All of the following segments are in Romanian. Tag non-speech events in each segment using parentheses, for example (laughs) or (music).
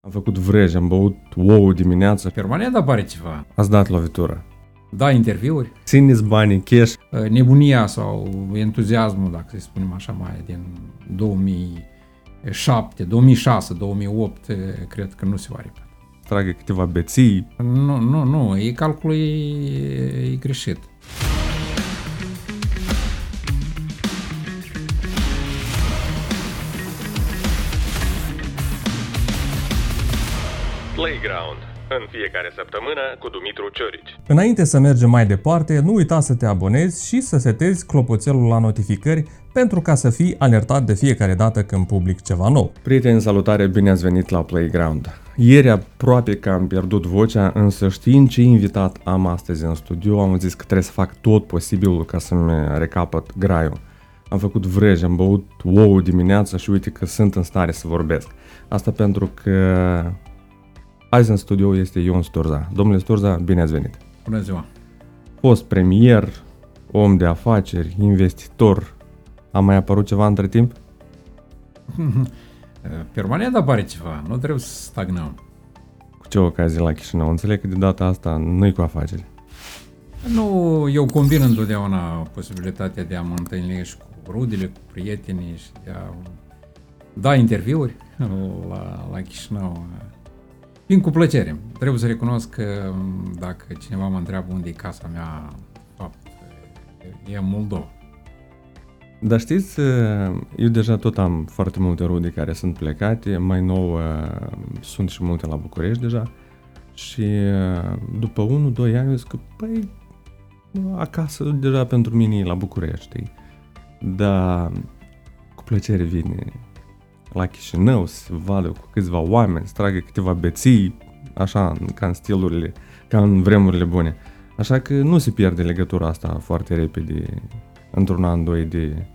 Am făcut vrej, am băut ouă dimineața. Permanent apare ceva. Ați dat lovitură. Da, interviuri. Țineți banii, cash. Nebunia sau entuziasmul, dacă să spunem așa, mai din 2007, 2006, 2008, cred că nu se va repeta. Tragă câteva beții. Nu, nu, nu, e calculul e, e greșit. Playground. În fiecare săptămână cu Dumitru Ciorici. Înainte să mergem mai departe, nu uita să te abonezi și să setezi clopoțelul la notificări pentru ca să fii alertat de fiecare dată când public ceva nou. Prieteni, salutare, bine ați venit la Playground. Ieri aproape că am pierdut vocea, însă știind ce invitat am astăzi în studio, am zis că trebuie să fac tot posibilul ca să-mi recapăt graiul. Am făcut vrej, am băut ouă dimineața și uite că sunt în stare să vorbesc. Asta pentru că Azi în studio este Ion Sturza. Domnule Sturza, bine ați venit! Bună ziua! Fost premier, om de afaceri, investitor. A mai apărut ceva între timp? (laughs) Permanent apare ceva, nu trebuie să stagnăm. Cu ce ocazie la Chișinău? Înțeleg că de data asta nu-i cu afaceri. Nu, eu combin întotdeauna posibilitatea de a mă întâlni și cu rudele, cu prietenii și de a da interviuri (laughs) la, la Chișinău. Vin cu plăcere. Trebuie să recunosc că dacă cineva mă întreabă unde e casa mea, fapt, e în Moldova. Dar știți, eu deja tot am foarte multe rude care sunt plecate, mai nou sunt și multe la București deja și după 1-2 ani zic că, păi, acasă deja pentru mine e la București, știi? Dar cu plăcere vine la Chișinău, să vadă cu câțiva oameni, să tragă câteva beții, așa, ca în stilurile, ca în vremurile bune. Așa că nu se pierde legătura asta foarte repede, într-un an, doi de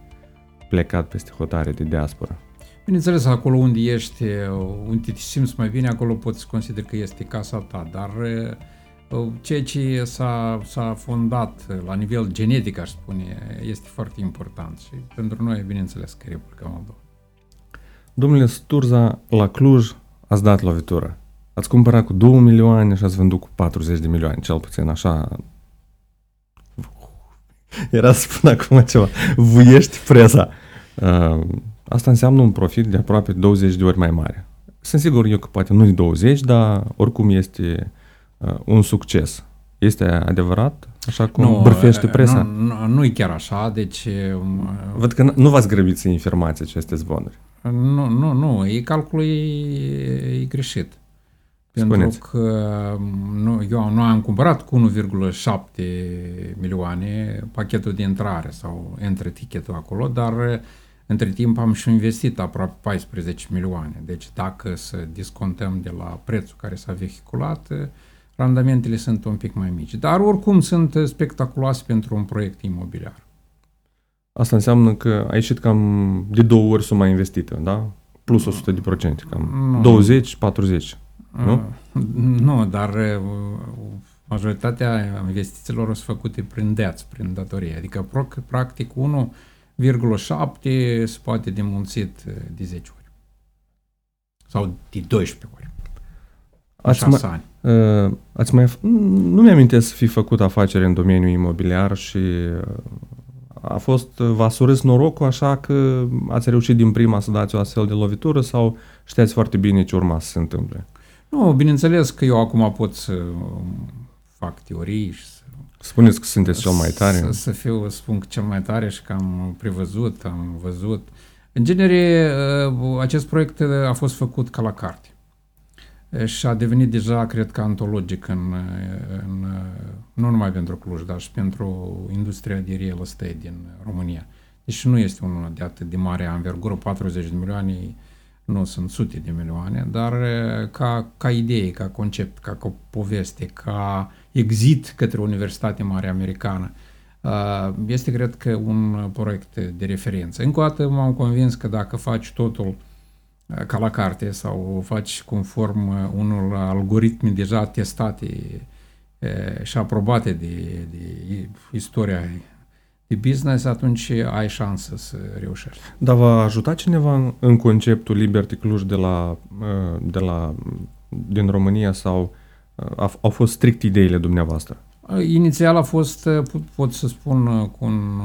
plecat peste hotare de diaspora. Bineînțeles, acolo unde ești, unde te simți mai bine, acolo poți considera că este casa ta, dar uh, ceea ce s-a, s-a fondat la nivel genetic, aș spune, este foarte important și pentru noi, bineînțeles, că Republica Moldova. Domnule Sturza, la Cluj ați dat lovitură. Ați cumpărat cu 2 milioane și ați vândut cu 40 de milioane, cel puțin așa. Era să spun acum ceva. Vuiești presa. Uh, asta înseamnă un profit de aproape 20 de ori mai mare. Sunt sigur eu că poate nu 20, dar oricum este uh, un succes. Este adevărat? Așa cum nu, bârfește presa? Nu, nu, nu e chiar așa, deci... Um, Văd că nu v-ați grăbit să informați aceste zvonuri. Nu, nu, nu, e calculul e, e greșit. Pentru Spuneți. că nu, eu nu am cumpărat cu 1,7 milioane pachetul de intrare sau între tichetul acolo, dar între timp am și investit aproape 14 milioane. Deci dacă să discontăm de la prețul care s-a vehiculat, randamentele sunt un pic mai mici. Dar oricum sunt spectaculoase pentru un proiect imobiliar. Asta înseamnă că a ieșit cam de două ori suma investită, da? Plus 100 de procente, cam nu. 20, 40, nu? Nu, dar uh, majoritatea investițiilor sunt făcute prin deați, prin datorie. Adică, practic, 1,7 se poate demulțit uh, de 10 ori. Sau de 12 ori. Ați mai, ani. Uh, ați mai, nu mi-amintesc să fi făcut afaceri în domeniul imobiliar și uh, a fost, v-a surâs norocul așa că ați reușit din prima să dați o astfel de lovitură sau știați foarte bine ce urma să se întâmple? Nu, bineînțeles că eu acum pot să fac teorii și să... Spuneți că sunteți cel mai tare. Să, să fiu, spun că cel mai tare și că am prevăzut, am văzut. În genere, uh, acest proiect a fost făcut ca la carte și a devenit deja, cred că, antologic în, în, nu numai pentru Cluj, dar și pentru industria de real estate din România. Deci nu este unul de atât de mare anvergură, 40 de milioane, nu sunt sute de milioane, dar ca, ca idee, ca concept, ca, ca poveste, ca exit către Universitatea Mare Americană, este, cred că, un proiect de referință. Încă o dată m-am convins că dacă faci totul ca la carte sau o faci conform uh, unor algoritmi deja testate și aprobate de, de istoria, pe business, atunci ai șansă să reușești. Dar v-a ajutat cineva în, în conceptul Liberty Cluj de la, uh, de la, din România sau uh, au fost strict ideile dumneavoastră? Inițial a fost, pot să spun, cu un,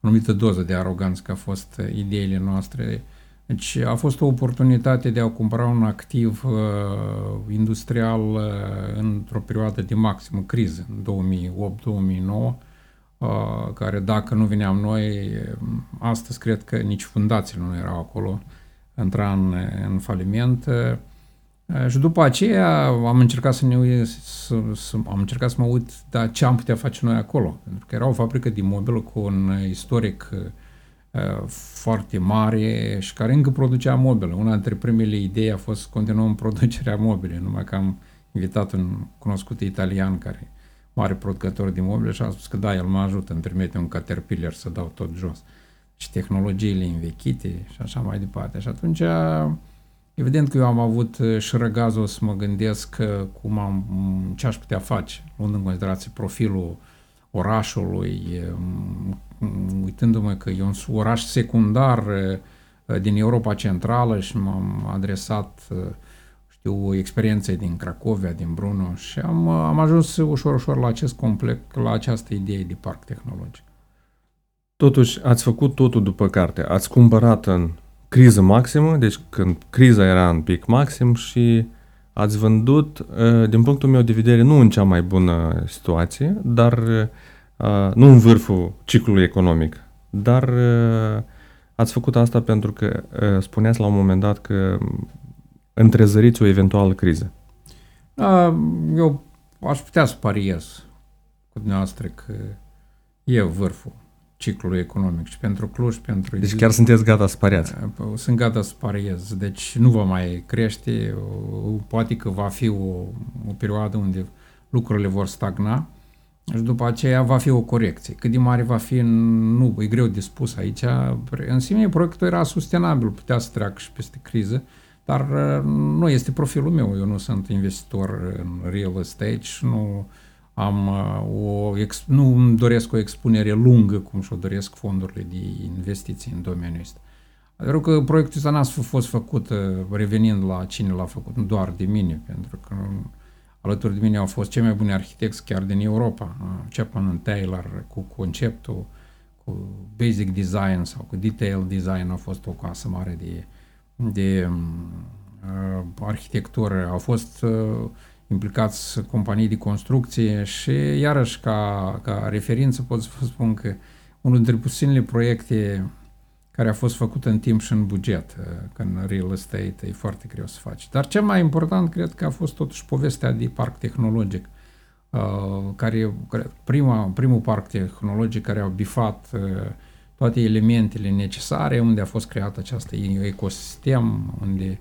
o anumită doză de aroganță că a fost ideile noastre. Deci a fost o oportunitate de a cumpăra un activ uh, industrial uh, într-o perioadă de maximă criză, în 2008-2009, uh, care dacă nu veneam noi, astăzi cred că nici fundațiile nu erau acolo, intra în, în faliment. Uh, și după aceea am încercat să ne să, să, am încercat să mă uit da, ce am putea face noi acolo. Pentru că era o fabrică de mobilă cu un istoric uh, foarte mare și care încă producea mobile. Una dintre primele idei a fost să continuăm (laughs) producerea mobile, numai că am invitat un cunoscut italian care mare producător de mobile și a spus că da, el mă ajută, îmi trimite un caterpillar să dau tot jos. Și tehnologiile învechite și așa mai departe. Și atunci Evident că eu am avut uh, și răgazul să mă gândesc cum am, ce aș putea face, luând în considerație profilul orașului, um, uitându-mă că e un oraș secundar uh, din Europa Centrală și m-am adresat, uh, știu, experienței din Cracovia, din Bruno și am, am ajuns ușor, ușor la acest complex, la această idee de parc tehnologic. Totuși, ați făcut totul după carte. Ați cumpărat în criză maximă, deci când criza era în pic maxim și ați vândut, uh, din punctul meu de vedere, nu în cea mai bună situație, dar uh, nu în vârful ciclului economic, dar uh, ați făcut asta pentru că spuneați la un moment dat că întrezăriți o eventuală criză. Eu aș putea să pariez cu dumneavoastră că e vârful ciclului economic și pentru Cluj, pentru... Deci chiar sunteți gata să pariați? Sunt gata să pariez, deci nu va mai crește, poate că va fi o, o perioadă unde lucrurile vor stagna și după aceea va fi o corecție. Cât de mare va fi, nu, e greu de spus aici. În sine, proiectul era sustenabil, putea să treacă și peste criză, dar nu este profilul meu. Eu nu sunt investitor în real estate și nu am uh, o, nu îmi doresc o expunere lungă, cum și-o doresc fondurile de investiții în domeniul ăsta. Adevărul că proiectul ăsta n-a fost făcut, uh, revenind la cine l-a făcut, nu doar de mine, pentru că alături de mine au fost cei mai buni arhitecți chiar din Europa. Uh, Chapman Taylor cu conceptul, cu basic design sau cu detail design a fost o casă mare de, de uh, arhitectură. Au fost uh, implicați companii de construcție și iarăși ca, ca referință pot să vă spun că unul dintre puținele proiecte care a fost făcut în timp și în buget, uh, că în real estate e foarte greu să faci. Dar cel mai important cred că a fost totuși povestea de parc tehnologic, uh, care, prima, primul parc tehnologic care a bifat uh, toate elementele necesare, unde a fost creat acest ecosistem, unde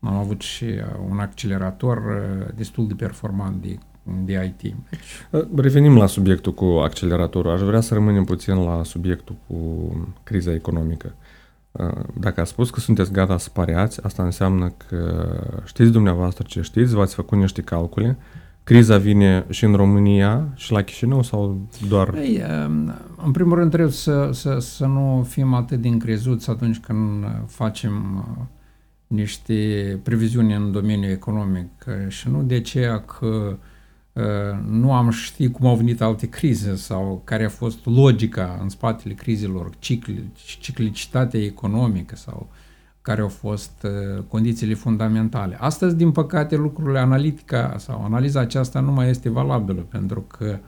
am avut și uh, un accelerator uh, destul de performant de, de IT. Uh, revenim la subiectul cu acceleratorul. Aș vrea să rămânem puțin la subiectul cu criza economică. Dacă ați spus că sunteți gata să pareați, asta înseamnă că știți dumneavoastră ce știți, v-ați făcut niște calcule, criza vine și în România și la Chișinău sau doar... Ei, um, în primul rând trebuie să, să, să nu fim atât de încrezuți atunci când facem niște previziuni în domeniul economic și nu de aceea că nu am ști cum au venit alte crize sau care a fost logica în spatele crizelor, cicli, ciclicitatea economică sau care au fost condițiile fundamentale. Astăzi, din păcate, lucrurile analitica sau analiza aceasta nu mai este valabilă pentru că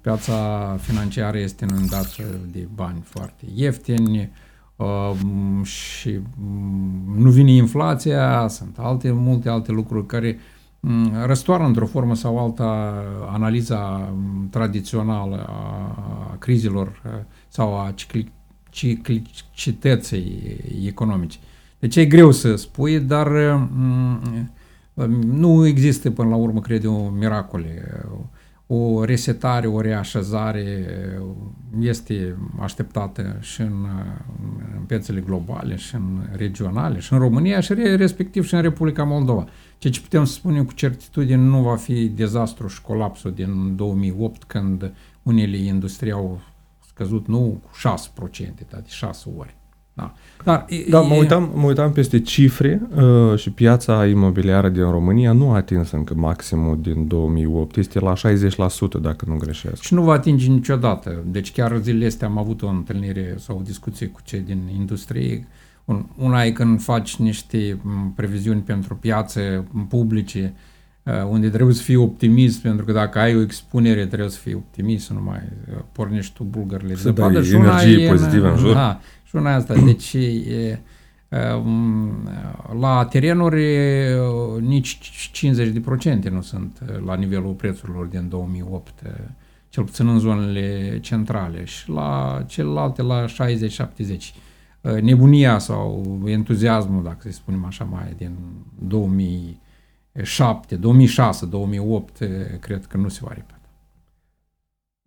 piața financiară este inundată de bani foarte ieftini, Uh, și um, nu vine inflația, sunt alte, multe alte lucruri care um, răstoarnă într-o formă sau alta analiza um, tradițională a crizelor uh, sau a ciclicității economice. Deci e greu să spui, dar um, nu există până la urmă, cred eu, miracole o resetare, o reașezare este așteptată și în, în piețele globale, și în regionale, și în România, și respectiv și în Republica Moldova. Ceea ce putem să spunem cu certitudine nu va fi dezastru și colapsul din 2008, când unele industrii au scăzut nu cu 6%, dar de 6 ori. Da, Dar, da e, mă, uitam, mă uitam peste cifre uh, și piața imobiliară din România nu a atins încă maximul din 2008. Este la 60% dacă nu greșesc. Și nu va atinge niciodată. Deci chiar zilele astea am avut o întâlnire sau o discuție cu cei din industrie. Una e când faci niște previziuni pentru piațe publice, uh, unde trebuie să fii optimist, pentru că dacă ai o expunere trebuie să fii optimist, să nu mai uh, pornești tu bulgările să de dai energie pozitivă în jur. Da, și una asta. Deci e, um, la terenuri nici 50% nu sunt la nivelul prețurilor din 2008, cel puțin în zonele centrale și la celelalte la 60-70. Nebunia sau entuziasmul, dacă să spunem așa, mai din 2007, 2006, 2008, cred că nu se va repeta.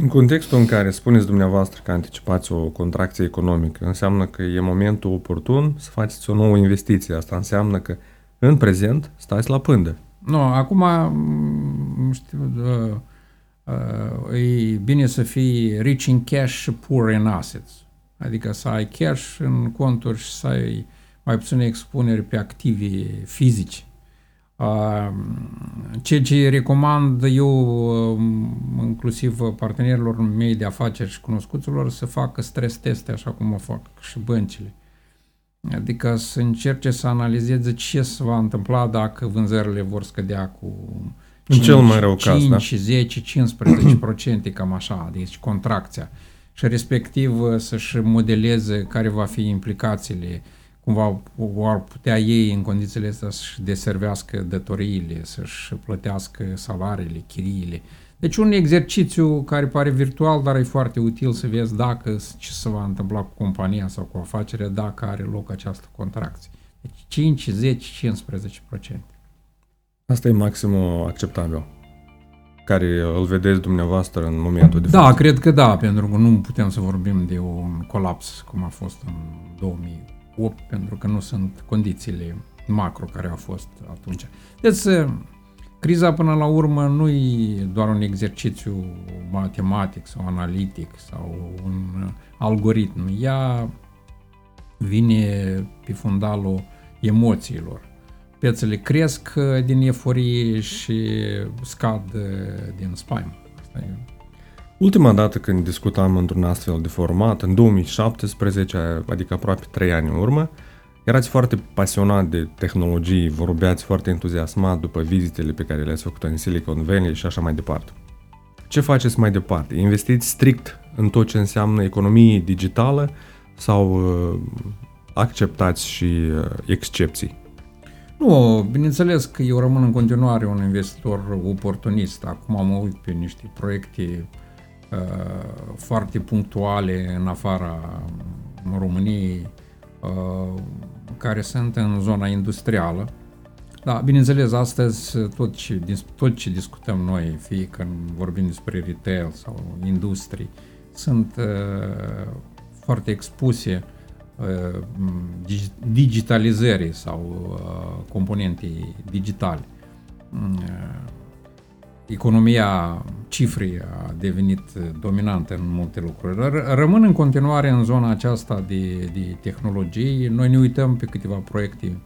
În contextul în care spuneți dumneavoastră că anticipați o contracție economică, înseamnă că e momentul oportun să faceți o nouă investiție. Asta înseamnă că în prezent stați la pândă. Nu, acum mm, știu, uh, uh, e bine să fii rich in cash și poor in assets. Adică să ai cash în conturi și să ai mai puține expuneri pe activi fizici. Ceea ce recomand eu, inclusiv partenerilor mei de afaceri și cunoscuților, să facă stres teste, așa cum o fac și băncile. Adică să încerce să analizeze ce se va întâmpla dacă vânzările vor scădea cu 5, în cel mai rău 5, caz, da? 10, 15%, cam așa, deci contracția. Și respectiv să-și modeleze care va fi implicațiile uh, cumva ar putea ei în condițiile astea să-și deservească datoriile, să-și plătească salariile, chiriile. Deci un exercițiu care pare virtual, dar e foarte util să vezi dacă ce se va întâmpla cu compania sau cu afacerea dacă are loc această contracție. Deci 5, 10, 15%. Asta e maximul acceptabil care îl vedeți dumneavoastră în momentul de Da, față. cred că da, pentru că nu putem să vorbim de un colaps cum a fost în 2000 8 pentru că nu sunt condițiile macro care au fost atunci. Deci criza până la urmă nu e doar un exercițiu matematic sau analitic sau un algoritm. Ea vine pe fundalul emoțiilor. Piețele cresc din eforie și scad din spaimă. Asta e Ultima dată când discutam într-un astfel de format, în 2017, adică aproape 3 ani în urmă, erați foarte pasionat de tehnologii, vorbeați foarte entuziasmat după vizitele pe care le-ați făcut în Silicon Valley și așa mai departe. Ce faceți mai departe? Investiți strict în tot ce înseamnă economie digitală sau uh, acceptați și uh, excepții? Nu, bineînțeles că eu rămân în continuare un investitor oportunist. Acum am uit pe niște proiecte Uh, foarte punctuale în afara României, uh, care sunt în zona industrială. Da, bineînțeles, astăzi tot ce, tot ce discutăm noi, fie că vorbim despre retail sau industrie, sunt uh, foarte expuse uh, digitalizării sau uh, componentei digitale. Uh, economia cifrei a devenit dominantă în multe lucruri. Rămân în continuare în zona aceasta de, de tehnologii. Noi ne uităm pe câteva proiecte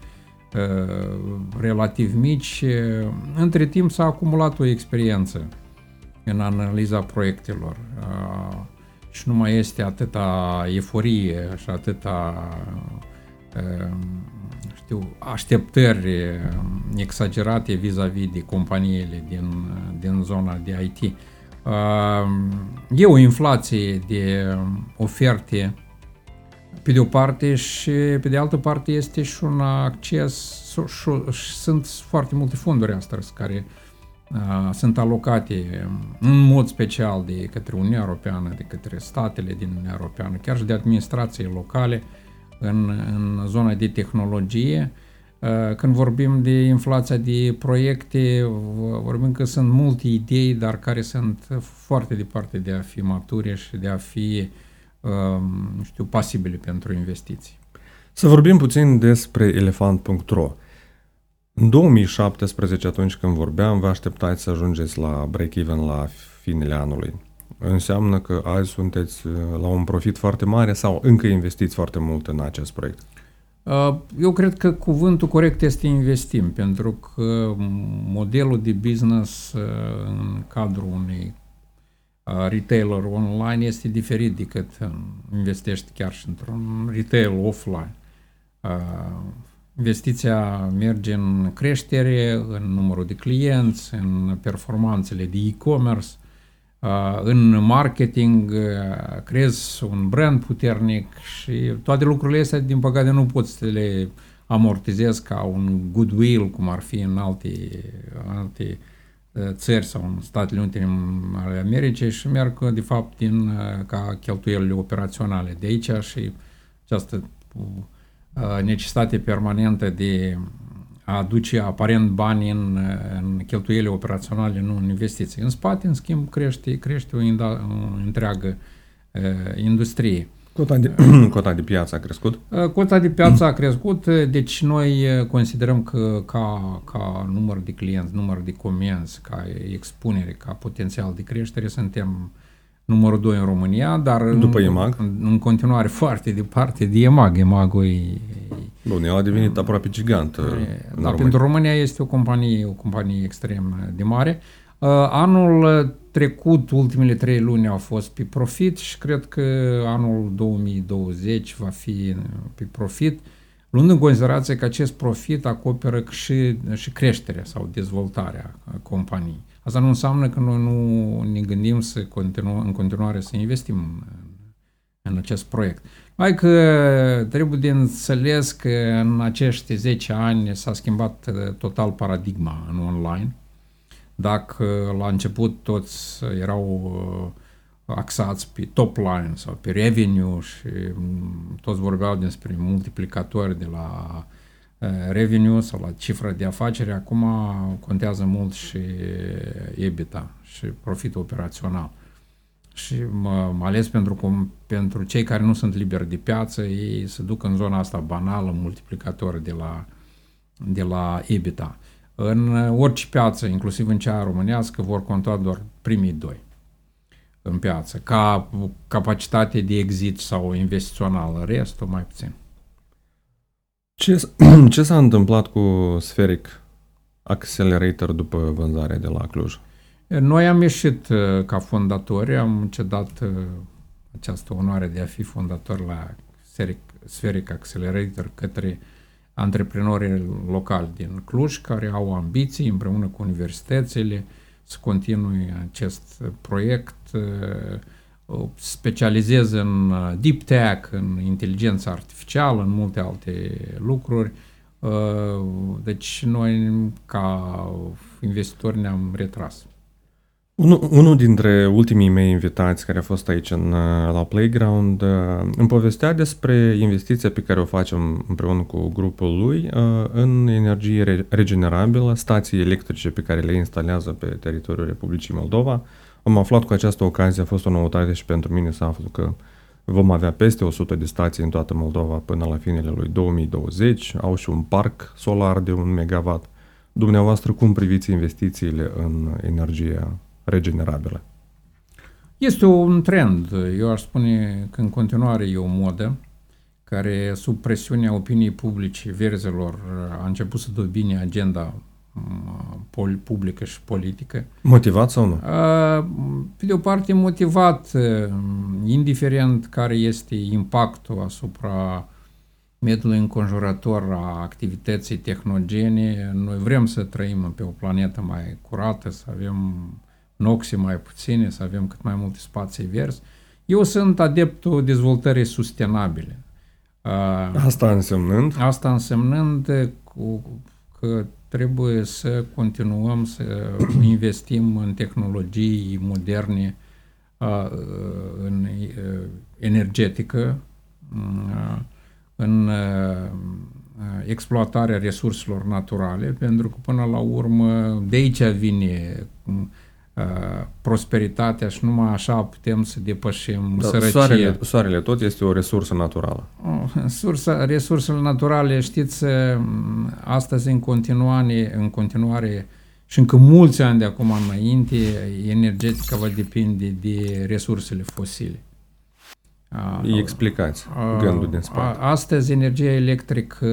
uh, relativ mici. Între timp s-a acumulat o experiență în analiza proiectelor uh, și nu mai este atâta eforie și atâta uh, știu, așteptări um, exagerate vis-a-vis de companiile din, din zona de IT. Um, e o inflație de oferte pe de o parte și pe de altă parte este și un acces și sunt foarte multe fonduri astăzi care uh, sunt alocate în mod special de către Uniunea Europeană, de către statele din Uniunea Europeană, chiar și de administrații locale, uh, în, în zona de tehnologie. Uh, când vorbim de inflația de proiecte, vorbim că sunt multe idei, dar care sunt foarte departe de a fi mature și de a fi, um, nu știu, pasibile pentru investiții. Să vorbim puțin despre elefant.ro. În 2017, atunci când vorbeam, vă așteptați să ajungeți la break-even la finele anului. Înseamnă că azi sunteți uh, la un profit foarte mare sau încă investiți foarte mult în acest proiect? Uh, eu cred că cuvântul corect este investim, pentru că modelul de business uh, în cadrul unui retailer online este diferit decât investești chiar și într-un retail offline. Investiția merge în creștere, în numărul de clienți, în performanțele de e-commerce, în marketing, creezi un brand puternic și toate lucrurile astea, din păcate, nu poți să le amortizezi ca un goodwill, cum ar fi în alte, alte țări sau în Statele Unite ale Americii și merg, de fapt, din, ca cheltuielile operaționale. De aici și această necesitate permanentă de a aduce aparent bani în, în cheltuiele operaționale, nu în investiții. În spate, în schimb, crește, crește o, inda, o întreagă uh, industrie. Cota de, (clears throat) cota de piață a crescut? Cota de piață a crescut, deci noi considerăm că ca, ca număr de clienți, număr de comenzi, ca expunere, ca potențial de creștere, suntem numărul 2 în România, dar După în, EMAG? În, în continuare foarte departe de EMAG. EMAG-ul e... Bun, el a devenit aproape gigant. E, dar România. pentru România este o companie, o companie extrem de mare. Uh, anul trecut, ultimele trei luni au fost pe profit și cred că anul 2020 va fi pe profit, luând în considerație că acest profit acoperă și, și creșterea sau dezvoltarea companiei. Asta nu înseamnă că noi nu ne gândim să continuăm, în continuare să investim în, în acest proiect. Mai că trebuie de înțeles că în acești 10 ani s-a schimbat uh, total paradigma în online. Dacă la început toți erau uh, axați pe top line sau pe revenue și mm, toți vorbeau despre multiplicatori de la uh, revenue sau la cifra de afacere, acum contează mult și EBITDA și profitul operațional. Și mă, mă ales pentru, pentru cei care nu sunt liberi de piață, ei se duc în zona asta banală, multiplicator de la, de la EBITDA. În orice piață, inclusiv în cea românească, vor conta doar primii doi în piață, ca capacitate de exit sau investițională, restul mai puțin. Ce, (clears throat) ce s-a întâmplat cu Spheric Accelerator după vânzarea de la Cluj? Noi am ieșit uh, ca fondatori, am cedat uh, această onoare de a fi fondator la Spheric Accelerator către antreprenorii locali din Cluj care au ambiții împreună cu universitățile să continue acest proiect, uh, specializez în deep tech, în inteligență artificială, în multe alte lucruri. Deci noi ca investitori ne-am retras. Unul, unul dintre ultimii mei invitați care a fost aici în, la Playground uh, îmi povestea despre investiția pe care o facem împreună cu grupul lui uh, în energie regenerabilă, stații electrice pe care le instalează pe teritoriul Republicii Moldova. Am aflat cu această ocazie, a fost o noutate și pentru mine să aflu că vom avea peste 100 de stații în toată Moldova până la finele lui 2020, au și un parc solar de un megawatt. Dumneavoastră, cum priviți investițiile în energie regenerabile? Este un trend. Eu aș spune că în continuare e o modă care, sub presiunea opiniei publice, verzelor, a început să dobine agenda mm, publică și politică. Motivat sau nu? Pe de o parte motivat, indiferent care este impactul asupra mediului înconjurător a activității tehnogene, noi vrem să trăim pe o planetă mai curată, să avem noxe mai puține, să avem cât mai multe spații verzi. Eu sunt adeptul dezvoltării sustenabile. Asta însemnând? Asta însemnând cu, că trebuie să continuăm să investim în tehnologii moderne, în energetică, în exploatarea resurselor naturale, pentru că până la urmă de aici vine Uh, prosperitatea și numai așa putem să depășim da, sărăcia. Soarele, soarele tot este o resursă naturală. Sursa, resursele naturale, știți, astăzi în continuare, în continuare și încă mulți ani de acum înainte, energetica va depinde de resursele fosile. Îi explicați gândul din spate. Astăzi, energia electrică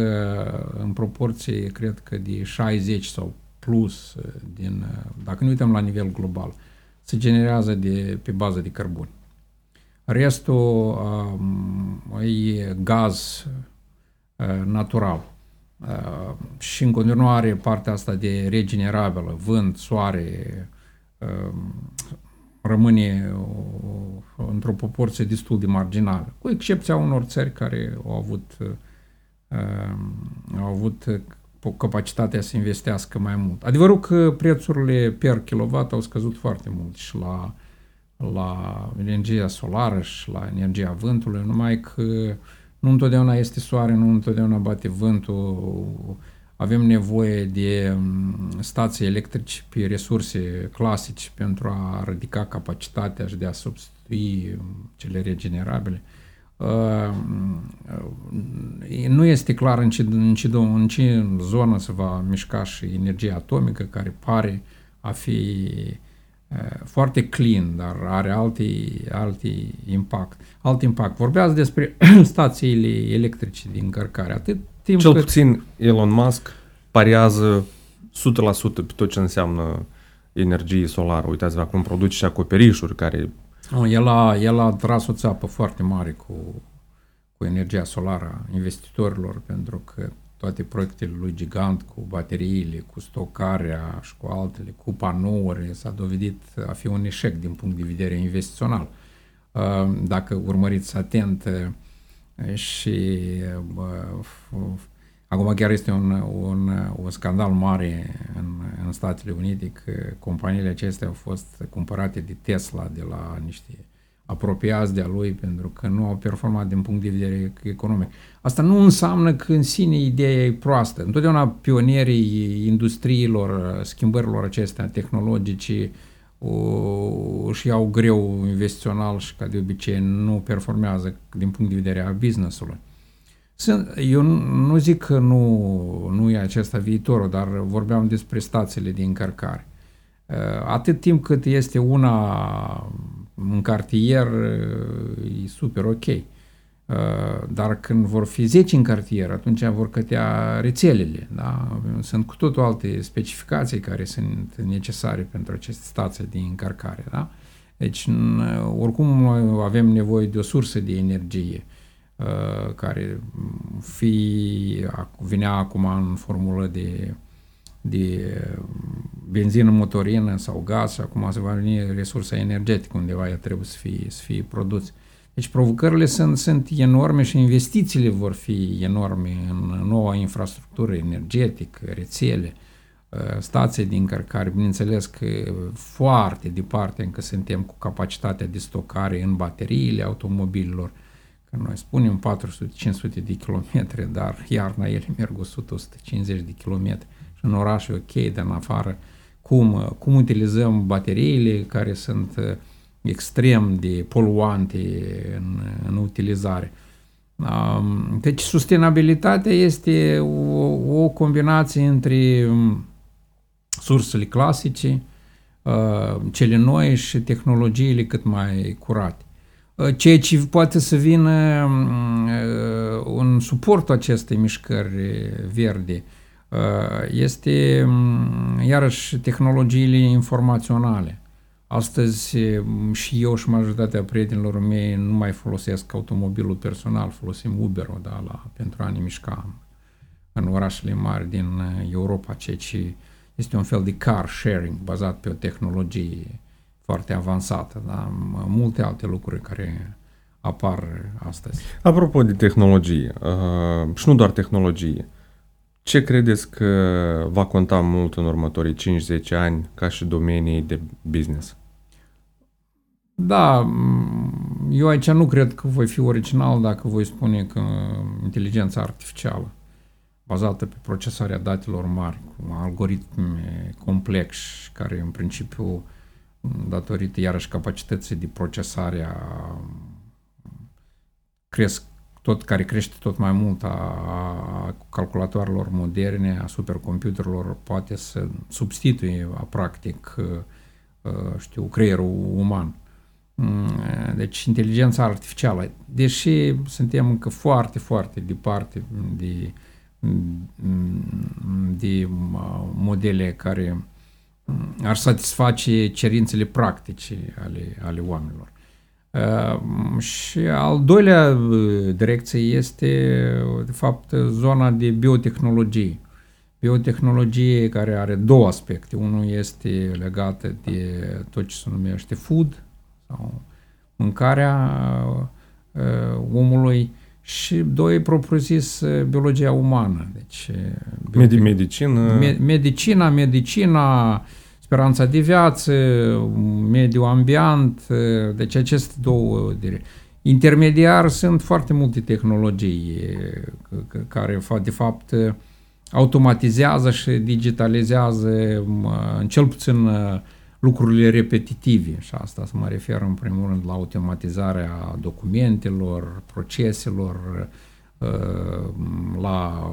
în proporție, cred că de 60 sau plus, din, dacă nu uităm la nivel global, se generează de, pe bază de cărbuni. Restul um, e gaz uh, natural. Uh, și în continuare partea asta de regenerabilă, vânt, soare, uh, rămâne uh, într-o proporție destul de marginală, cu excepția unor țări care au avut, uh, au avut capacitatea să investească mai mult. Adevărul că prețurile per kilowatt au scăzut foarte mult și la, la energia solară și la energia vântului, numai că nu întotdeauna este soare, nu întotdeauna bate vântul, avem nevoie de mm, stații electrice pe resurse clasice pentru a ridica capacitatea și de a substitui mm, cele regenerabile. Uh, mm, nu este clar în ce, în, ce, în ce zonă se va mișca și energia atomică, care pare a fi uh, foarte clean, dar are alte, alte impact. Alt impact. Vorbeați despre (clears throat) stațiile electrice de încărcare. Atât timp Cel cât... puțin Elon Musk pariază 100% pe tot ce înseamnă energie solară. Uitați-vă, acum produce și acoperișuri care... Nu, el, a, el a tras o țeapă foarte mare cu, cu energia solară a investitorilor, pentru că toate proiectele lui gigant cu bateriile, cu stocarea și cu altele, cu panouri, s-a dovedit a fi un eșec din punct de vedere investițional. Uh, dacă urmăriți atent uh, și uh, acum chiar este un, un, un scandal mare în, în Statele Unite că companiile acestea au fost cumpărate de Tesla de la niște apropiați de-a lui pentru că nu au performat din punct de vedere economic. Asta nu înseamnă că în sine ideea e proastă. Întotdeauna pionierii industriilor, schimbărilor acestea tehnologice, o, își iau greu investițional și ca de obicei nu performează din punct de vedere a business-ului. Sunt, eu nu zic că nu, nu e acesta viitorul, dar vorbeam despre stațiile de încărcare. Uh, atât timp cât este una în cartier, uh, e super ok. Uh, dar când vor fi 10 în cartier, atunci vor cătea rețelele. Da? Sunt cu totul alte specificații care sunt necesare pentru aceste stații de încărcare. Da? Deci, oricum, avem nevoie de o sursă de energie uh, care fi, vinea acum în formulă de, de benzină motorină sau gaz și acum se va veni resursa energetică undeva ea trebuie să fie, să fie produs. Deci provocările sunt, sunt enorme și investițiile vor fi enorme în noua infrastructură energetică, rețele, uh, stații de încărcare. Bineînțeles că foarte departe încă suntem cu capacitatea de stocare în bateriile automobililor, că noi spunem 400-500 de kilometri, dar iarna ele merg 100-150 de kilometri și în oraș e ok, dar în afară cum, cum utilizăm bateriile care sunt uh, extrem de poluante în, în utilizare. Deci sustenabilitatea este o, o combinație între um, sursele clasice, uh, cele noi și tehnologiile cât mai curate. Uh, ceea ce poate să vină um, uh, un suport acestei mișcări verde este um, iarăși tehnologiile informaționale Astăzi și eu și majoritatea prietenilor mei nu mai folosesc automobilul personal, folosim Uber-ul da, la, pentru a ne mișca în orașele mari din Europa, ceea ce este un fel de car sharing bazat pe o tehnologie foarte avansată, da? multe alte lucruri care apar astăzi. Apropo de tehnologie, uh, și nu doar tehnologie, ce credeți că va conta mult în următorii 5-10 ani ca și domenii de business? Da, eu aici nu cred că voi fi original dacă voi spune că inteligența artificială bazată pe procesarea datelor mari, cu algoritmi complexi, care în principiu, datorită iarăși capacității de procesare a, cresc tot care crește tot mai mult a, a calculatoarelor moderne, a supercomputerelor, poate să substituie a, practic, știu, creierul uman. Mm, deci inteligența artificială, deși suntem încă foarte, foarte departe de, de modele care ar satisface cerințele practice ale, ale oamenilor. Uh, și al doilea uh, direcție este, de fapt, zona de biotehnologie. Biotehnologie care are două aspecte. Unul este legat de tot ce se numește food sau mâncarea uh, omului și doi, propriu-zis, biologia umană. Deci, biotech... medicină. Me- medicina, medicina, speranța de viață, mediul ambient, deci aceste două dire. Intermediar sunt foarte multe tehnologii care de fapt automatizează și digitalizează în cel puțin lucrurile repetitive și asta să mă refer în primul rând la automatizarea documentelor, proceselor, la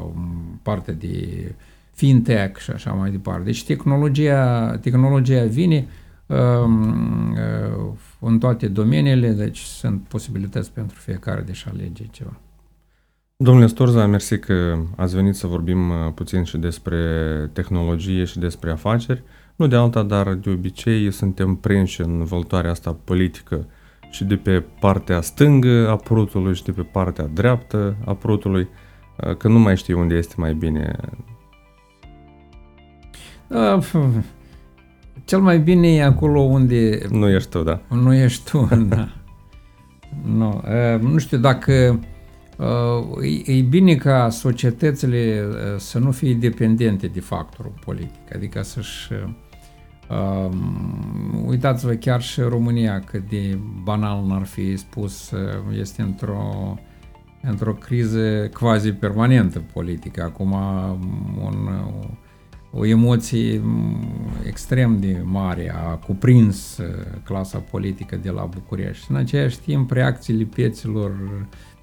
partea de fintech și așa mai departe. Deci tehnologia, tehnologia vine um, uh, în toate domeniile, deci sunt posibilități pentru fiecare de a alege ceva. Domnule Storza, mersi că ați venit să vorbim uh, puțin și despre tehnologie și despre afaceri. Nu de alta, dar de obicei suntem prinși în văltoarea asta politică și de pe partea stângă a prutului și de pe partea dreaptă a prutului, uh, că nu mai știi unde este mai bine cel mai bine e acolo unde... Nu ești tu, da. Nu ești tu, (laughs) da. nu, nu știu dacă... E bine ca societățile să nu fie dependente de factorul politic, adică să-și... uitați-vă chiar și România cât de banal n-ar fi spus, este într-o într-o criză quasi permanentă politică. Acum un, o emoție extrem de mare a cuprins uh, clasa politică de la București. În aceeași timp, reacțiile pieților,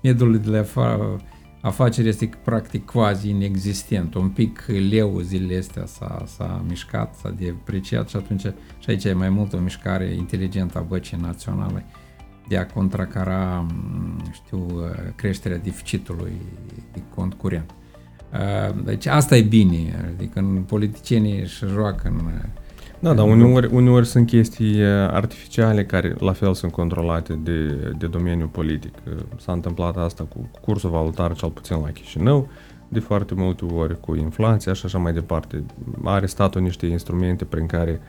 mediul de la afaceri este practic quasi inexistent. Un pic leu zilele astea s-a, s-a mișcat, s-a depreciat și atunci și aici e mai mult o mișcare inteligentă a băcii naționale de a contracara, știu, creșterea deficitului de cont curent. Ehm, deci asta e bine, adică în politicienii își joacă în... Da, dar uneori, uneori sunt chestii artificiale care la fel sunt controlate de, de domeniul politic. S-a întâmplat asta cu cursul valutar, cel puțin la Chișinău, de foarte multe ori cu inflația și așa mai departe. Are statul niște instrumente prin care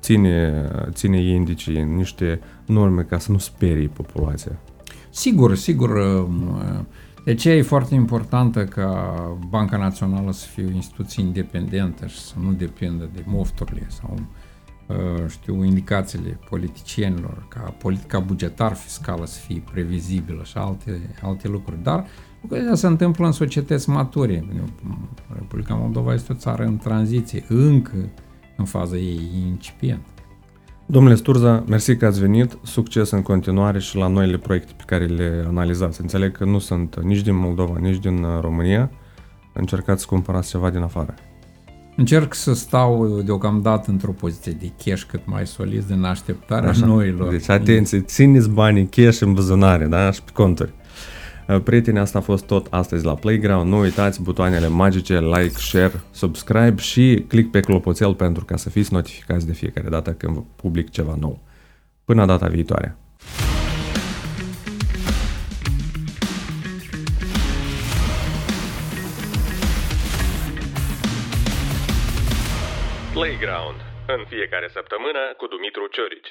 ține, ține indicii, niște norme ca să nu sperie populația. Sigur, sigur. De ce e foarte importantă ca Banca Națională să fie o instituție independentă și să nu depindă de mofturile sau uh, știu, indicațiile politicienilor, ca politica bugetar fiscală să fie previzibilă și alte, alte lucruri. Dar lucrurile se întâmplă în societăți mature. Republica Moldova este o țară în tranziție, încă în faza ei incipientă. Domnule Sturza, mersi că ați venit, succes în continuare și la noile proiecte pe care le analizați. Înțeleg că nu sunt nici din Moldova, nici din uh, România. Încercați să cumpărați ceva din afară. Încerc să stau deocamdată într-o poziție de cash cât mai solid în așteptarea Așa. noilor. Deci atenție, țineți banii cash în buzunare, da? Și pe conturi. Uh, prieteni, asta a fost tot astăzi la Playground. Nu uitați butoanele magice, like, share, subscribe și click pe clopoțel pentru ca să fiți notificați de fiecare dată când public ceva nou. Până data viitoare! Playground. În fiecare săptămână cu Dumitru Ciorici.